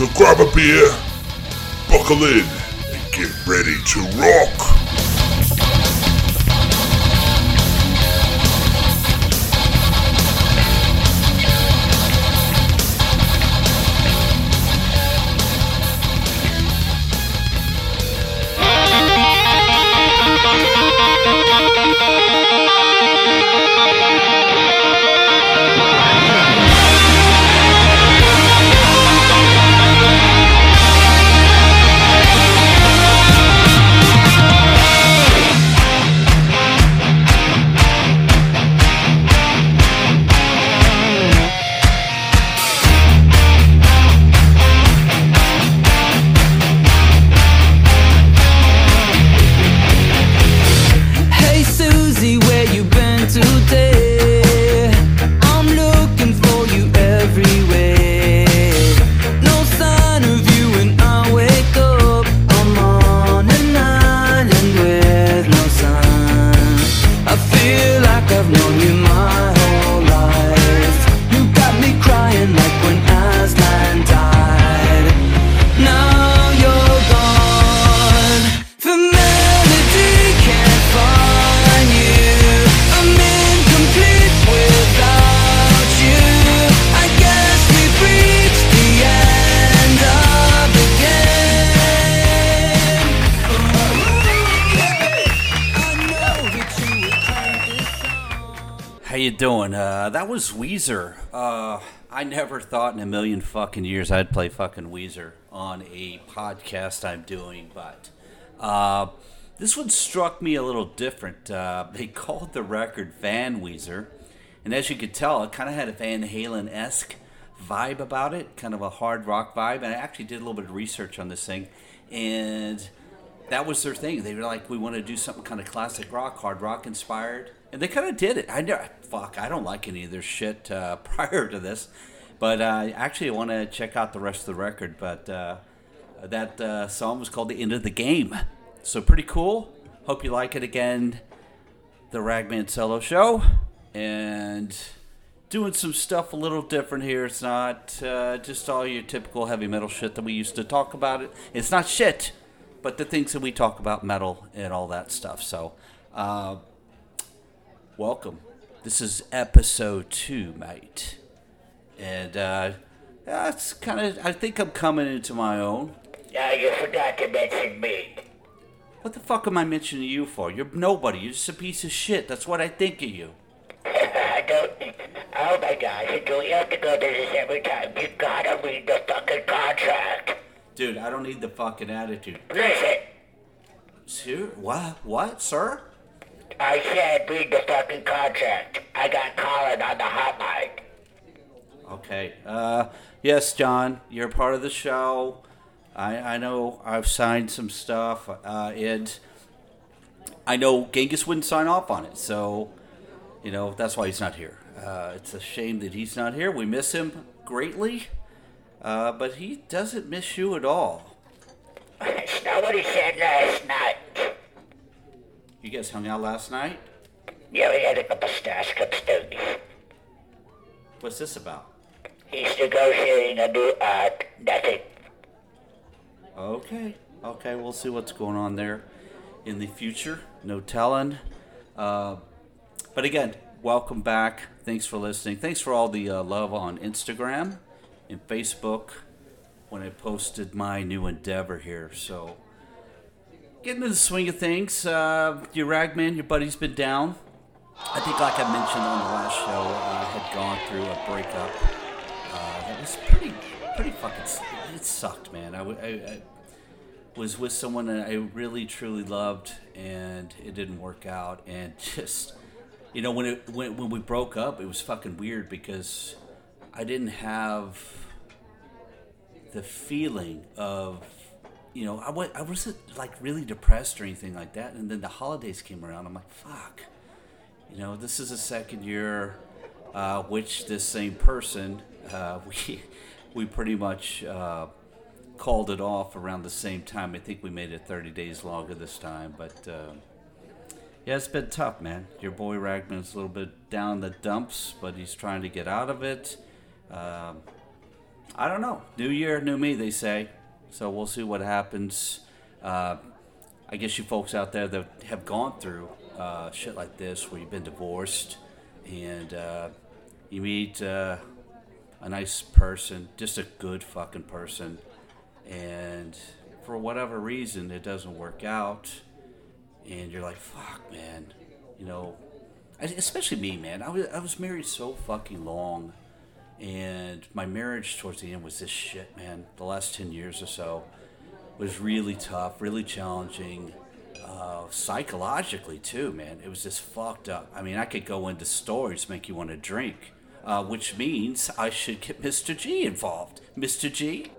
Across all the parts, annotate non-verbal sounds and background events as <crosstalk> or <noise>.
So grab a beer, buckle in, and get ready to rock. You doing? Uh, that was Weezer. Uh, I never thought in a million fucking years I'd play fucking Weezer on a podcast I'm doing, but uh, this one struck me a little different. Uh, <laughs> they called the record Van Weezer, and as you could tell, it kind of had a Van Halen esque vibe about it, kind of a hard rock vibe. And I actually did a little bit of research on this thing, and that was their thing. They were like, we want to do something kind of classic rock, hard rock inspired, and they kind of did it. I fuck, I don't like any of their shit uh, <laughs> prior to this, but uh, actually, want to check out the rest of the record. But uh, that uh, song was called "The End of the Game," so pretty cool. Hope you like it again. The Ragman Solo Show, and doing some stuff a little different here. It's not uh, just all your typical heavy metal shit that we used to talk about. It. It's not shit, but the things that we talk about, metal and all that stuff. So, uh, welcome. This is episode two, mate, and uh, that's kind of. I think I'm coming into my own. Now you forgot to mention me. What the fuck am I mentioning you for? You're nobody. You're just a piece of shit. That's what I think of you. <laughs> I don't. Oh my gosh, do we have to go to this every time? You gotta read the fucking contract. Dude, I don't need the fucking attitude. Listen, Sir? What? What, sir? I can't read the fucking contract. I got Colin on the hotline. Okay. Uh, yes, John, you're part of the show. I, I know I've signed some stuff, uh, and I know Genghis wouldn't sign off on it, so you know that's why he's not here. Uh, it's a shame that he's not here. We miss him greatly, uh, but he doesn't miss you at all. It's not what he said last night. You guys hung out last night. Yeah, we had a couple stash cup stogies. What's this about? He's negotiating a new art. Nothing. Okay. Okay, we'll see what's going on there in the future. No telling. Uh, but again, welcome back. Thanks for listening. Thanks for all the uh, love on Instagram and Facebook when I posted my new endeavor here. So, getting into the swing of things. Uh, your ragman, your buddy's been down. I think, like I mentioned on the last show, uh, had gone through a breakup. Uh, that was pretty, pretty fucking. It sucked, man. I was with someone that I really truly loved, and it didn't work out. And <laughs> just, you know, when it when, when we broke up, it was fucking weird because I didn't have the feeling of you know, I, wa- I wasn't like really depressed or anything like that. And then the holidays came around. I'm like, fuck. You know, this is the second year, uh, which this same person, uh, <laughs> we, we pretty much uh, called it off around the same time. I think we made it 30 days longer this time. But uh, Yeah, it's been tough, man. Your boy Ragman's a little bit down the dumps, but he's trying to get out of it. Um, I don't know. New year, new me, they say. So we'll see what happens. Uh, I guess you folks out there that have gone through uh, shit like this, where you've been divorced and uh, you meet uh, a nice person, just a good fucking person, and for whatever reason it doesn't work out, and you're like, fuck, man, you know, especially me, man. I was I was married so fucking long, and my marriage towards the end was this shit, man. The last ten years or so was really tough, really challenging. Uh, psychologically too, man. It was just fucked up. I mean, I could go into stories make you want to drink, uh, which means I should get Mr. G involved. Mr. G.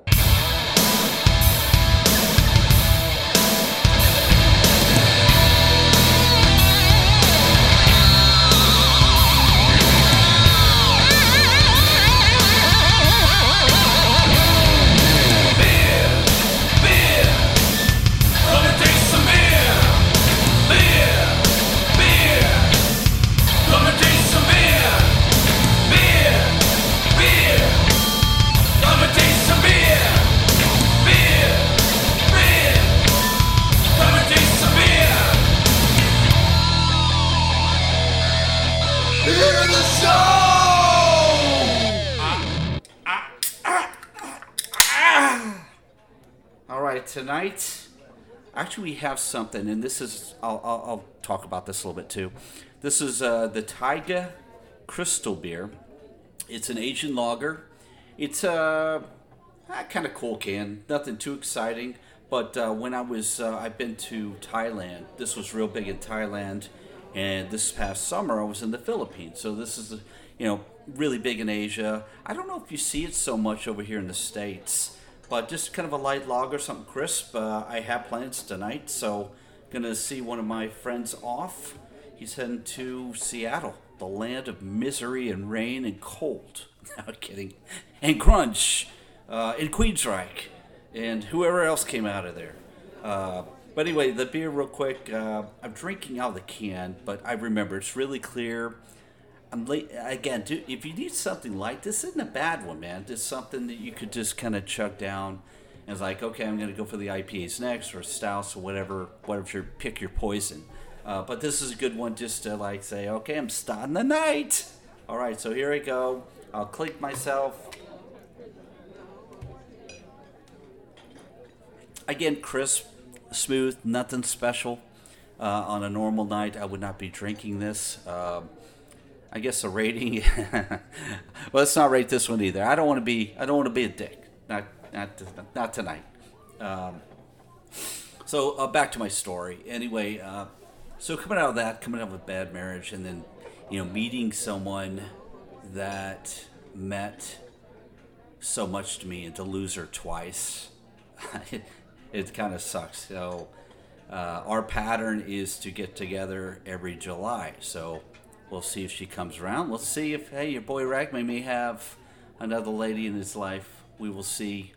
actually, we have something, and this is, I'll, I'll, I'll talk about this a little bit too. This is uh, the Tiger Crystal Beer. It's an Asian lager. It's a kind of cool can, nothing too exciting. But uh, when I was, uh, I've been to Thailand. This was real big in Thailand, and this past summer I was in the Philippines. So this is, you know, really big in Asia. I don't know if you see it so much over here in the states but just kind of a light lager, or something crisp. Uh, I have plans tonight, so gonna see one of my friends off. He's heading to Seattle, the land of misery and rain and cold. <laughs> No kidding, and grunge, uh, and Queensryche, and whoever else came out of there. Uh, but anyway, the beer, real quick. Uh, I'm drinking out of the can, but I remember it's really clear. I'm late again. If you need something light, this isn't a bad one, man. Just something that you could just kind of chug down. And it's like, okay, I'm gonna go for the IPAs next, or stouts, or whatever, whatever your pick your poison. Uh, but this is a good one just to like say, okay, I'm starting the night. All right, so here I go. I'll clink myself. Again, crisp, smooth, nothing special. Uh, on a normal night, I would not be drinking this. Um, I guess a rating. <laughs> well, let's not rate this one either. I don't want to be. I don't want to be a dick. Not not not tonight. Um, so uh, back to my story. Anyway, uh, so coming out of that, coming out of a bad marriage, and then you know meeting someone that meant so much to me, and to lose her twice, <laughs> it, it kind of sucks. So uh, our pattern is to get together every July. So we'll see if she comes around. We'll see if hey, your boy Ragman may have another lady in his life. We will see.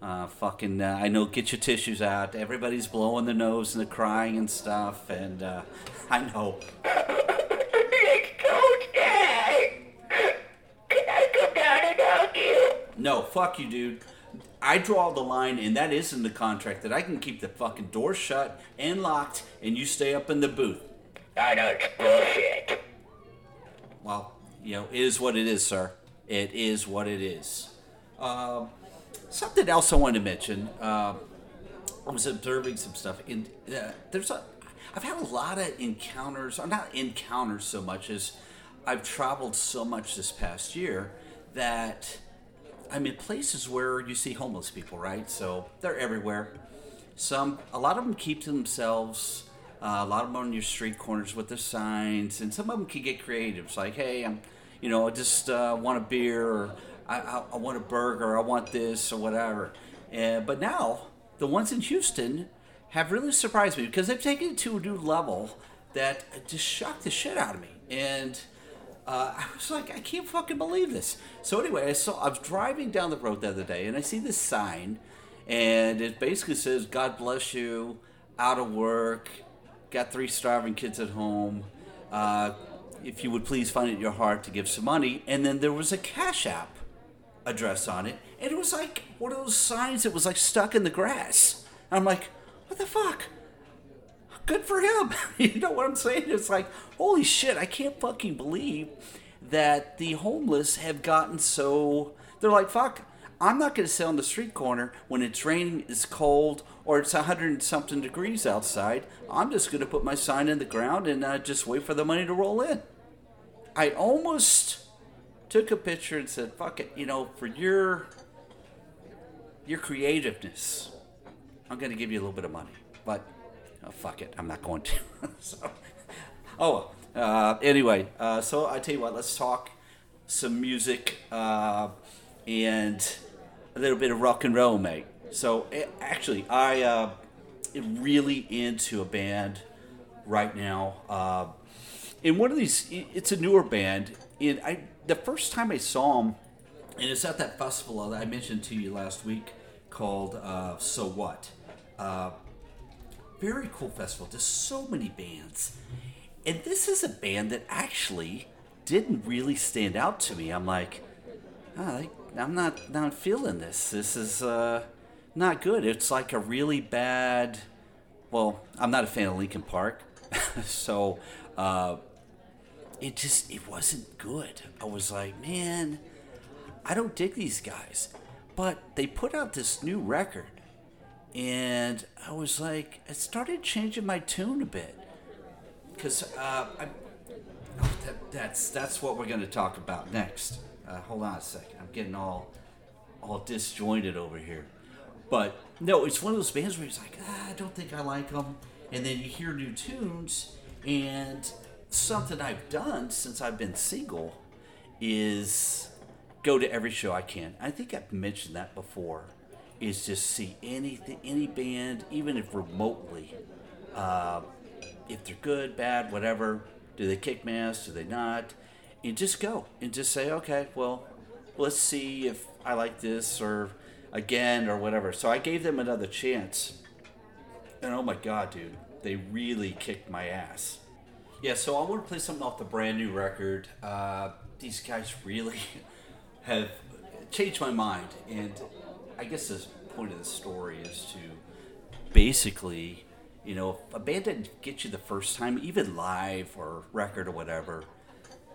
Uh, fucking, uh, I know. Get your tissues out. Everybody's blowing their nose and they're crying and stuff. And uh, <laughs> I know. No, fuck you, dude. I draw the line, and that is in the contract that I can keep the fucking door shut and locked, and you stay up in the booth. I know it's bullshit. Well, you know, it is what it is, sir. It is what it is. Um, something else I wanted to mention. Uh, I was observing some stuff. and uh, there's a, I've had a lot of encounters, or not encounters so much as I've traveled so much this past year that I'm in places where you see homeless people, right? So they're everywhere. Some, a lot of them keep to themselves. Uh, a lot of them on your street corners with their signs, and some of them can get creative. It's like, hey, I'm, you know, I just uh, want a beer, or I, I, I want a burger, I want this, or whatever. Uh, but now, the ones in Houston have really surprised me because they've taken it to a new level that just shocked the shit out of me. And uh, I was like, I can't fucking believe this. So anyway, I saw I was driving down the road the other day, and I see this sign, and it basically says, "God bless you, out of work, got three starving kids at home. Uh, if you would please find it in your heart to give some money. And then there was a Cash App address on it. And it was like one of those signs that was like stuck in the grass. I'm like, what the fuck? Good for him. <laughs> you know what I'm saying? It's like, holy shit, I can't fucking believe that the homeless have gotten so. They're like, fuck, I'm not going to sit on the street corner when it's raining, it's cold, or it's 100 and something degrees outside. I'm just going to put my sign in the ground and uh, just wait for the money to roll in. I almost took a picture and said, fuck it, you know, for your your creativeness, I'm going to give you a little bit of money. But, oh, fuck it, I'm not going to. <laughs> so, oh, uh, anyway, uh, so I tell you what, let's talk some music uh, and a little bit of rock and roll, mate. So, eh, actually, I uh, am really into a band right now. Uh, in one of these, it's a newer band. And I, the first time I saw them, and it's at that festival that I mentioned to you last week called uh, So What. Uh, very cool festival. Just so many bands. And this is a band that actually didn't really stand out to me. I'm like, oh, like, I'm not not feeling this. This is uh, not good. It's like a really bad. Well, I'm not a fan of Linkin Park, <laughs> so uh, it just it wasn't good. I was like, man, I don't dig these guys. But they put out this new record, and I was like, I started changing my tune a bit. Because uh, I, oh, that, that's that's what we're going to talk about next. Uh, hold on a second. I'm getting all all disjointed over here. But no, it's one of those bands where he's like, ah, I don't think I like them. And then you hear new tunes, and something I've done since I've been single is go to every show I can. I think I've mentioned that before. Is just see anything, any band, even if remotely, uh, if they're good, bad, whatever. Do they kick my ass? Do they not? And just go and just say, okay, well, let's see if I like this or again or whatever. So I gave them another chance. And oh my god, dude, they really kicked my ass. Yeah, so I want to play something off the brand new record. Uh, these guys really <laughs> have changed my mind, and I guess the point of the story is to basically, you know, if a band didn't get you the first time, even live or record or whatever,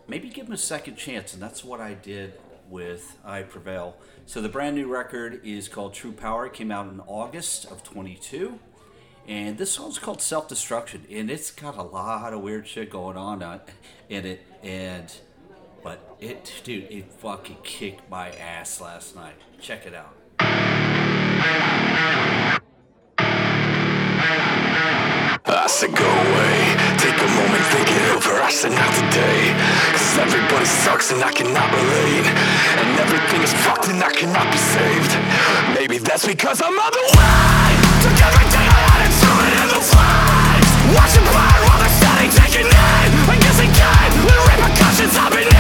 maybe give them a second chance, and that's what I did with I Prevail. So the brand new record is called True Power. It came out in August of 22. And this song's called Self Destruction, and it's got a lot of weird shit going on uh, in it. And but it, dude, it fucking kicked my ass last night. Check it out. I said go away, take a moment, think it over. I said not today, cause everybody sucks and I cannot relate. And everything is fucked and I cannot be saved. Maybe that's because I'm on the way. Took everything I had and threw it in the flames. Watch it burn while they're standing, taking aim. Guess it came with repercussions. I've been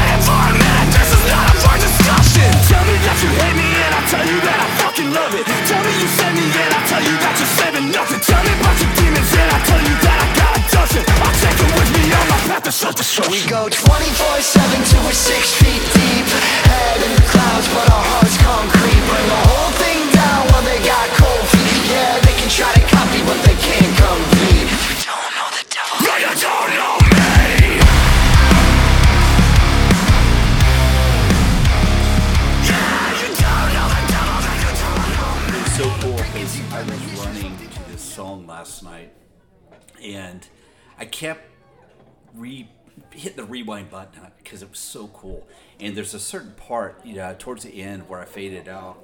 because it was so cool. And there's a certain part, you know, towards the end where I faded out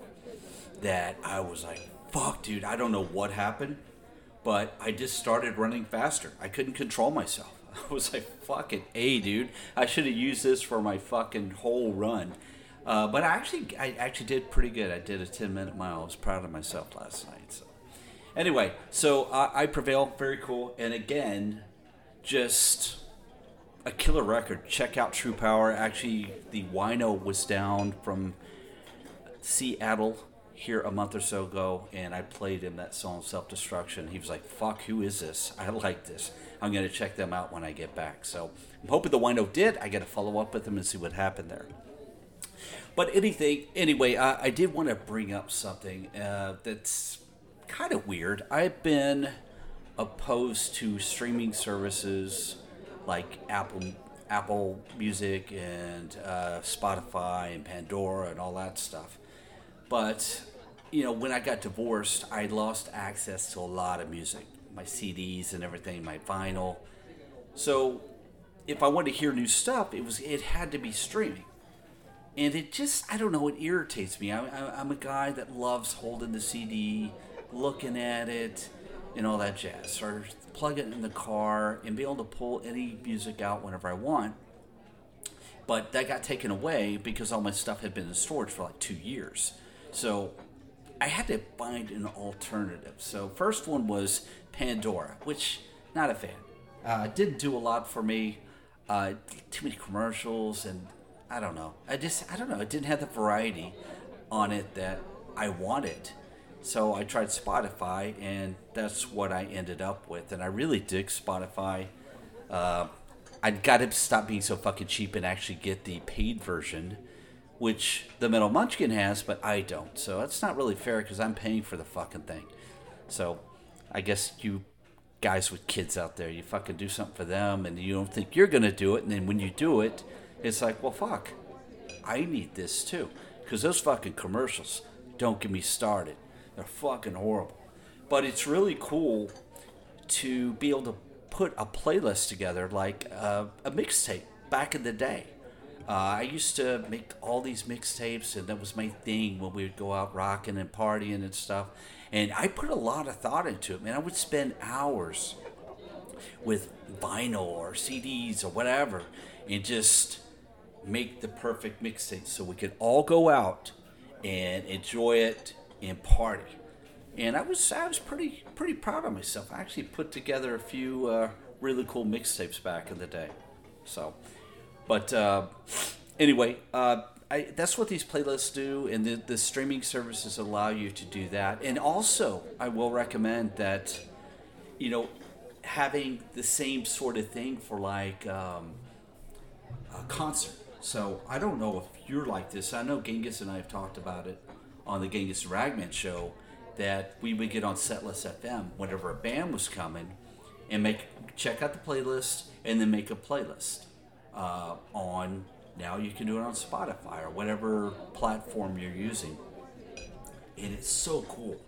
that I was like, "Fuck, dude, I don't know what happened." But I just started running faster. I couldn't control myself. <laughs> I was like, "Fucking a, dude! I should have used this for my fucking whole run." Uh, but I actually, I actually did pretty good. I did a 10 minute mile. I was proud of myself last night. So, anyway, so uh, I prevail. Very cool. And again, just a killer record. Check out True Power. Actually, the wino was down from Seattle here a month or so ago, and I played him that song "Self Destruction." He was like, "Fuck, who is this? I like this. I'm gonna check them out when I get back." So I'm hoping the wino did. I got to follow up with him and see what happened there. But anything, anyway, I, I did want to bring up something uh, that's kind of weird. I've been opposed to streaming services like Apple, Apple Music, and uh, Spotify, and Pandora, and all that stuff. But you know, when I got divorced, I lost access to a lot of music, my CDs and everything, my vinyl. So if I wanted to hear new stuff, it was it had to be streaming and it just i don't know it irritates me I, I, i'm a guy that loves holding the cd looking at it and all that jazz or plug it in the car and be able to pull any music out whenever i want but that got taken away because all my stuff had been in storage for like two years so i had to find an alternative so first one was pandora which not a fan uh, didn't do a lot for me uh, too many commercials and I don't know. I just I don't know. It didn't have the variety on it that I wanted. So I tried Spotify, and that's what I ended up with. And I really dig Spotify. Uh, I got to stop being so fucking cheap and actually get the paid version, which the Metal Munchkin has, but I don't. So that's not really fair because I'm paying for the fucking thing. So I guess you guys with kids out there, you fucking do something for them, and you don't think you're gonna do it, and then when you do it, it's like, well, fuck, I need this too, because those fucking commercials don't get me started. They're fucking horrible. But it's really cool to be able to put a playlist together, like uh, a mixtape back in the day. Uh, I used to make all these mixtapes, and that was my thing when we would go out rocking and partying and stuff. And I put a lot of thought into it, man. I would spend hours with vinyl or CDs or whatever, and just make the perfect mixtape so we could all go out and enjoy it and party. And I was I was pretty pretty proud of myself. I actually put together a few uh, really cool mixtapes back in the day. So, but uh, anyway, uh, I, that's what these playlists do, and the, the streaming services allow you to do that. And also, I will recommend that, you know, having the same sort of thing for like um, a concert. So I don't know if you're like this. I know Genghis and I have talked about it on the Genghis Ragman show that we would get on Setlist FM whenever a band was coming and make check out the playlist and then make a playlist uh, on. Now you can do it on Spotify or whatever platform you're using, and it's so cool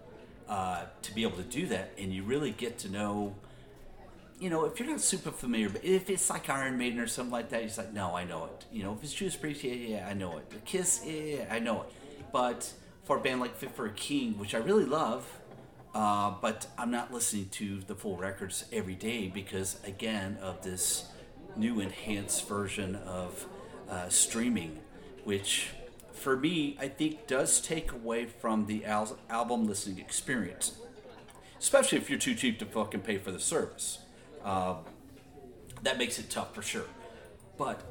uh, to be able to do that, and you really get to know you know, if you're not super familiar, but if it's like Iron Maiden or something like that, it's like, no, I know it. You know, if it's Judas Priest, yeah, yeah, I know it. The Kiss, yeah, yeah, I know it. But for a band like Fit for a King, which I really love, uh, but I'm not listening to the full records every day because, again, of this new enhanced version of uh, streaming, which for me, I think does take away from the al- album listening experience, especially if you're too cheap to fucking pay for the service. Um, that makes it tough for sure. But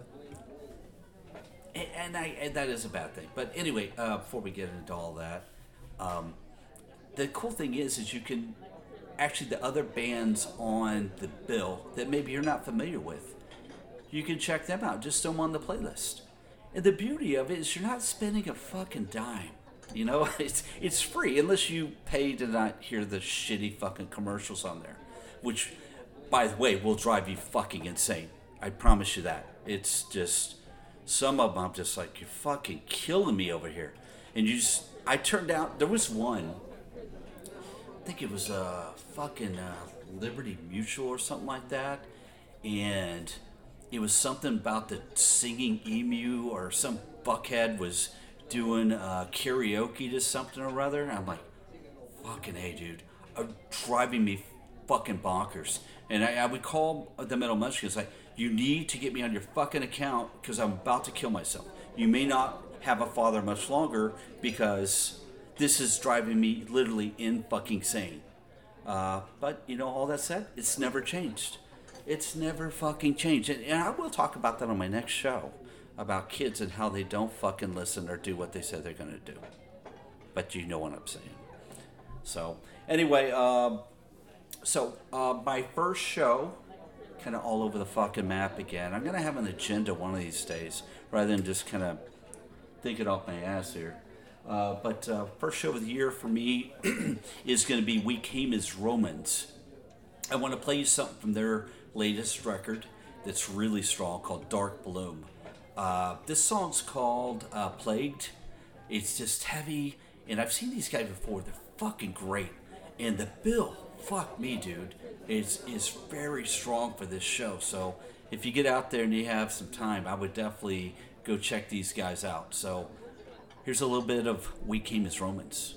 and- I and that is a bad thing. But anyway, uh, before we get into all that, um, the cool thing is is you can actually the other bands on the bill that maybe you're not familiar with, you can check them out. Just throw them on the playlist. And the beauty of it is you're not spending a fucking dime. You know, <laughs> it's it's free unless you pay to not hear the shitty fucking commercials on there, which, by the way, will drive you fucking insane. I promise you that. It's just some of them. I'm just like you're fucking killing me over here, and you just. I turned out there was one. I think it was a uh, fucking uh, Liberty Mutual or something like that, and it was something about the singing emu or some buckhead was doing uh, karaoke to something or other. And I'm like, fucking hey, dude, uh, driving me fucking bonkers. And I, I would call the middle Metal Munchkins like, you need to get me on your fucking account because I'm about to kill myself. You may not have a father much longer because this is driving me literally in fucking sane. Uh, but you know, all that said, it's never changed. It's never fucking changed. And, and I will talk about that on my next show about kids and how they don't fucking listen or do what they said they're going to do. but you know what I'm saying. So anyway, um, so uh, my first show, kind of all over the fucking map again. I'm gonna have an agenda one of these days, rather than just kind of thinking off my ass here. Uh, but uh, first show of the year for me <clears throat> is going to be "We Came as Romans." I want to play you something from their latest record that's really strong called Dark Bloom. Uh, this song's called uh, Plagued. It's just heavy, and I've seen these guys before. They're fucking great. And the bill, fuck me, dude, is, is very strong for this show. So if you get out there and you have some time, I would definitely go check these guys out. So here's a little bit of We Came as Romans.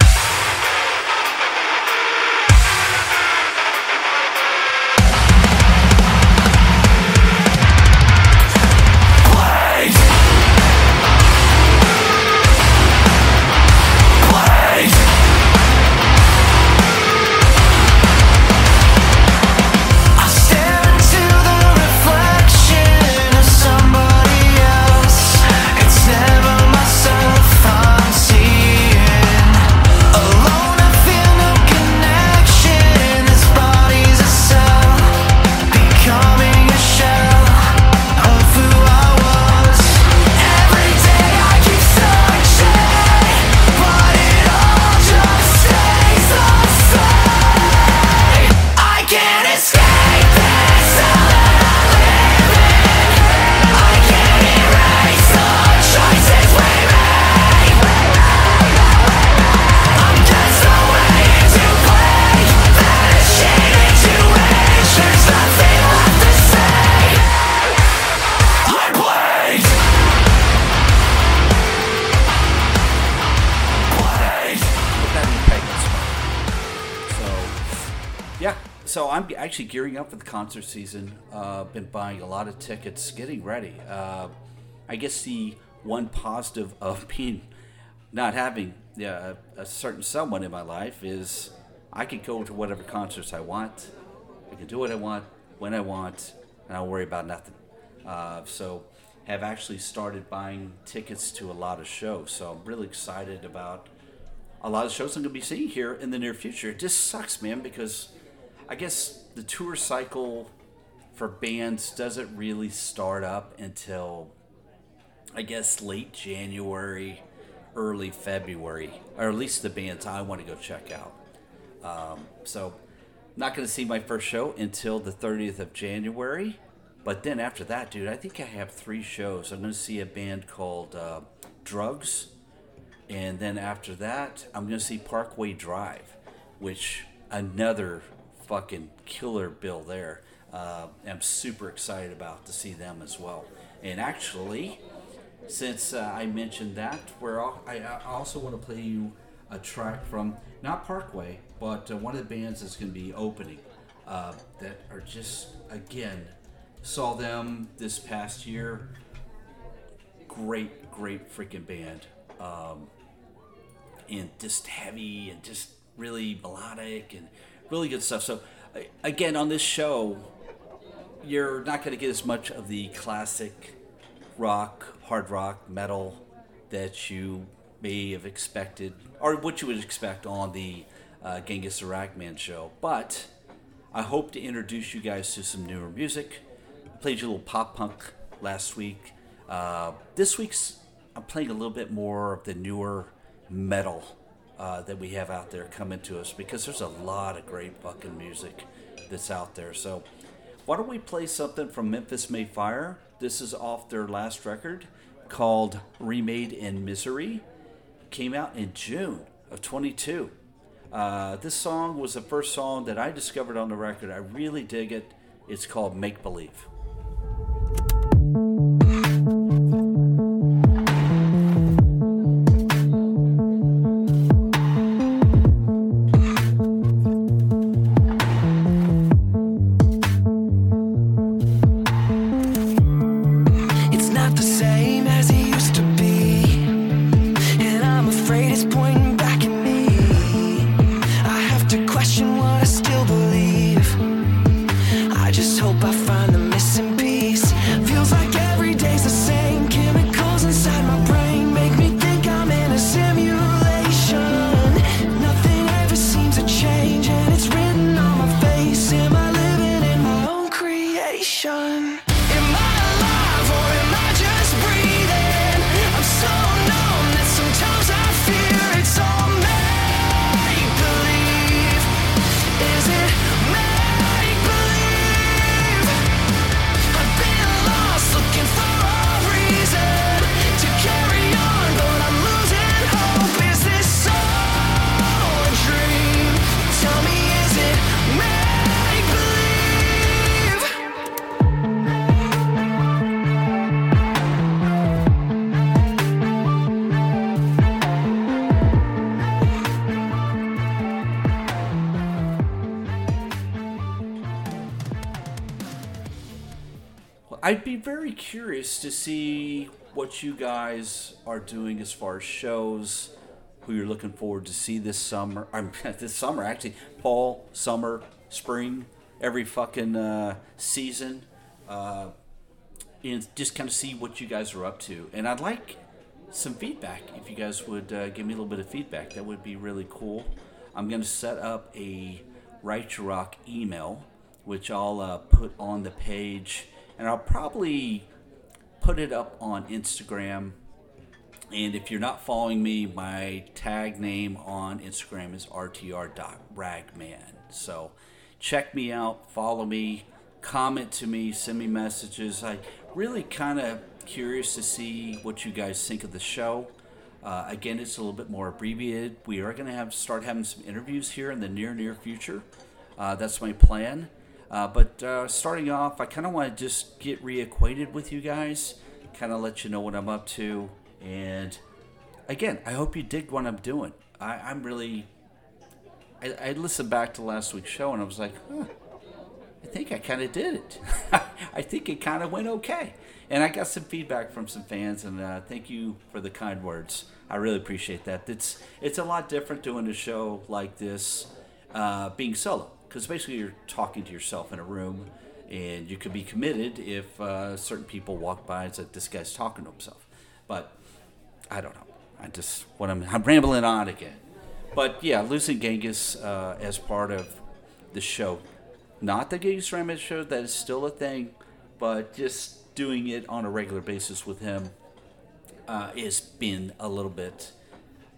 Actually gearing up for the concert season. Uh, been buying a lot of tickets, getting ready. Uh, I guess the one positive <laughs> of being not having a, a certain someone in my life is I can go to whatever concerts I want. I can do what I want when I want, and I don't worry about nothing. Uh, so, have actually started buying tickets to a lot of shows. So I'm really excited about a lot of shows I'm going to be seeing here in the near future. It just sucks, man, because I guess the tour cycle for bands doesn't really start up until I guess late January, early February, or at least the bands I want to go check out. Um, so, not going to see my first show until the 30th of January. But then after that, dude, I think I have three shows. I'm going to see a band called uh, Drugs. And then after that, I'm going to see Parkway Drive, which another fucking killer bill there. Uh, I'm super excited about to see them as well. And actually, since uh, I mentioned that, where I, also want to play you a track from not Parkway, but uh, one of the bands that's going to be opening uh, that are just again saw them this past year. Great, great freaking band, um, and just heavy and just really melodic and really good stuff. So again, on this show, you're not going to get as much of the classic rock, hard rock, metal that you may have expected, or what you would expect on the uh, Genghis Ragman show. But I hope to introduce you guys to some newer music. I played you a little pop punk last week. Uh, this week's I'm playing a little bit more of the newer metal uh, that we have out there coming to us because there's a lot of great fucking music that's out there. So why don't we play something from Memphis May Fire? This is off their last record called Remade in Misery. Came out in June of 22. Uh, this song was the first song that I discovered on the record. I really dig it. It's called Make Believe. I'd be very curious to see what you guys are doing as far as shows, who you're looking forward to see this summer. <laughs> I'm this summer actually, fall, summer, spring, every fucking uh, season, uh, and just kind of see what you guys are up to. And I'd like some feedback if you guys would uh, give me a little bit of feedback. That would be really cool. I'm gonna set up a Right to Rock email, which I'll uh, put on the page, and I'll probably put it up on Instagram. And if you're not following me, my tag name on Instagram is rtr.ragman. So check me out, follow me, comment to me, send me messages. I really kind of curious to see what you guys think of the show. Uh, again, it's a little bit more abbreviated. We are going to have start having some interviews here in the near near future. Uh, that's my plan. Uh, but uh, starting off, I kind of want to just get reacquainted with you guys, kind of let you know what I'm up to, and again, I hope you dig what I'm doing. I, I'm really. I, I listened back to last week's show and I was like, huh, I think I kind of did it. <laughs> I think it kind of went okay. And I got some feedback from some fans, and uh, thank you for the kind words. I really appreciate that. It's it's a lot different doing a show like this, uh, being solo, because basically you're talking to yourself in a room, and you could be committed if uh, certain people walk by and said, "This guy's talking to himself." But I don't know. I just what I'm I'm rambling on again. But yeah, losing Genghis uh, as part of the show, not the Genghis Ragman show. That is still a thing, but just doing it on a regular basis with him uh, has been a little bit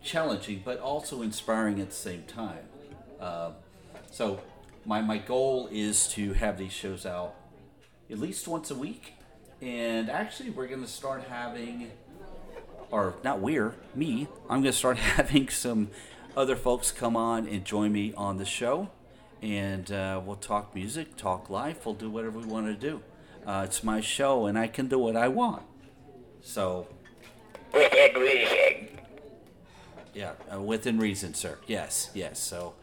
challenging, but also inspiring at the same time. Uh, so my my goal is to have these shows out at least once a week, and actually we're going to start having or not we're me i'm going to start <laughs> having some other folks come on and join me on the show. And uh, we'll talk music talk life we'll do whatever we want to do. Uh, it's my show and i can do what i want. So. Within reason. yeah uh, within reason sir. Yes yes. So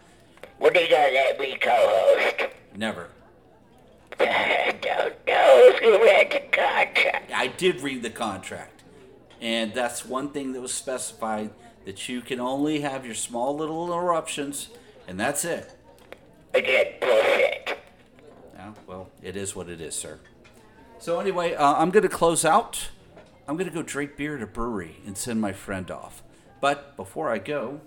When are you gonna let me co-host? never I <laughs> don't know if you read the contract. i did read the contract and that's one thing that was specified that you can only have your small little interruptions and that's it Again, bullshit. Yeah, well, it is what it is, sir. So anyway, uh, I'm going to close out. I'm going to go drink beer at a brewery and send my friend off. But before I go,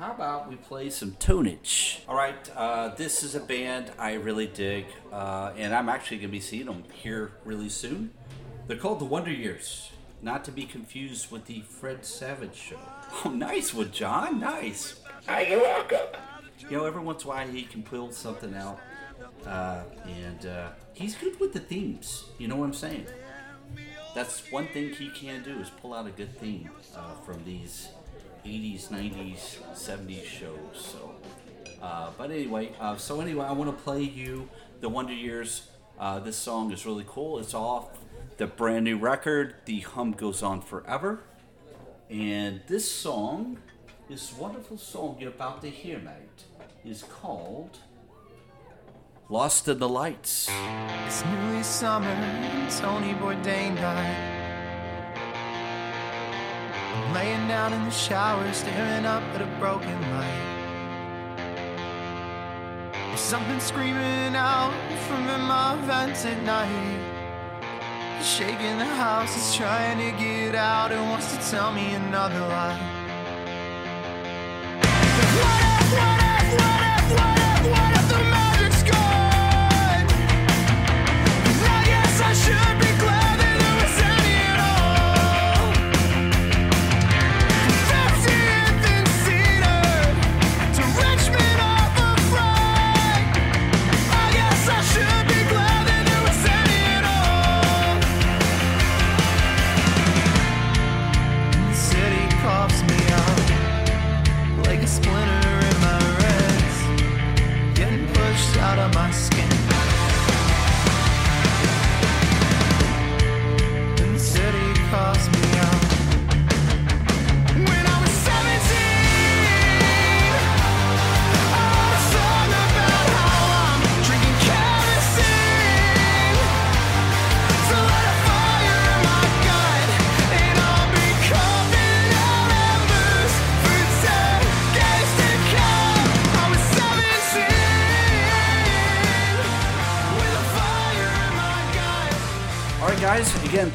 how about we play some Tonage? All right, uh, this is a band I really dig, uh, and I'm actually going to be seeing them here really soon. They're called the Wonder Years, not to be confused with the Fred Savage Show. <laughs> Oh, nice one, John. Nice. Are you welcome? You know, every once in a while he can pull something out, uh, and uh, he's good with the themes. You know what I'm saying? That's one thing he can do is pull out a good theme uh, from these 80s, 90s, 70s shows. So, uh, but anyway, uh, so anyway, I want to play you the Wonder Years. Uh, this song is really cool. It's off the brand new record, The Hum Goes On Forever. And this song, this wonderful song you're about to hear, mate, is called Lost in the Lights. It's nearly summer Tony Bourdain died. I'm laying down in the shower, staring up at a broken light. There's something screaming out from in my vents at night. Shaking the house, it's trying to get out and wants to tell me another lie.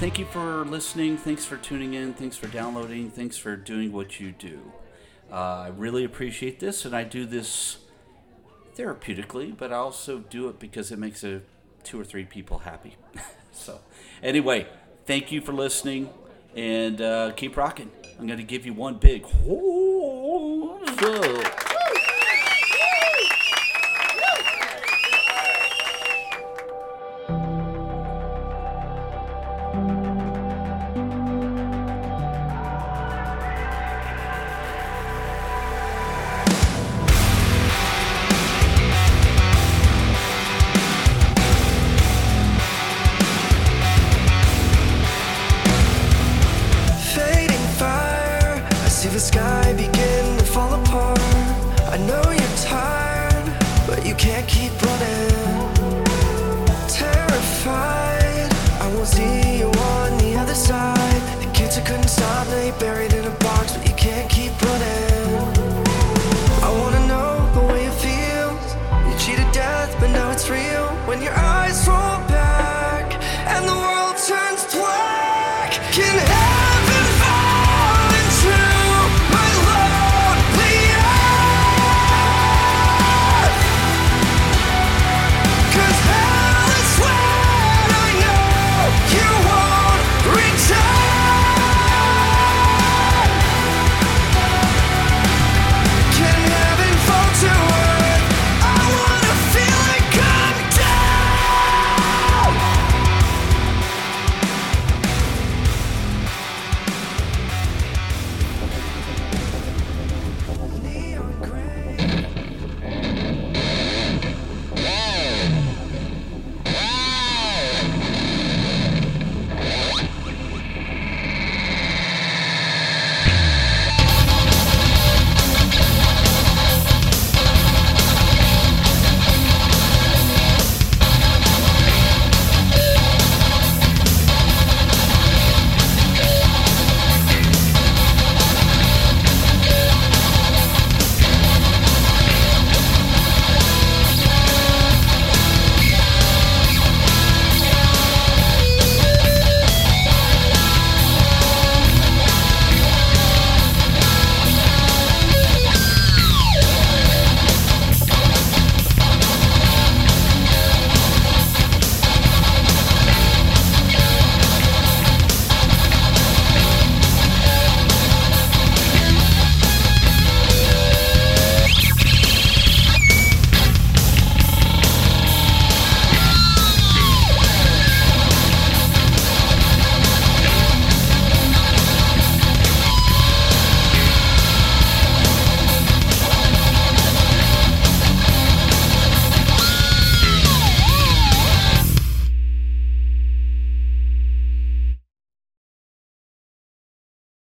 Thank you for listening. Thanks for tuning in. Thanks for downloading. Thanks for doing what you do. Uh, I really appreciate this, and I do this therapeutically, but I also do it because it makes a two or three people happy. <laughs> so, anyway, thank you for listening, and uh, keep rocking. I'm going to give you one big. Who's up?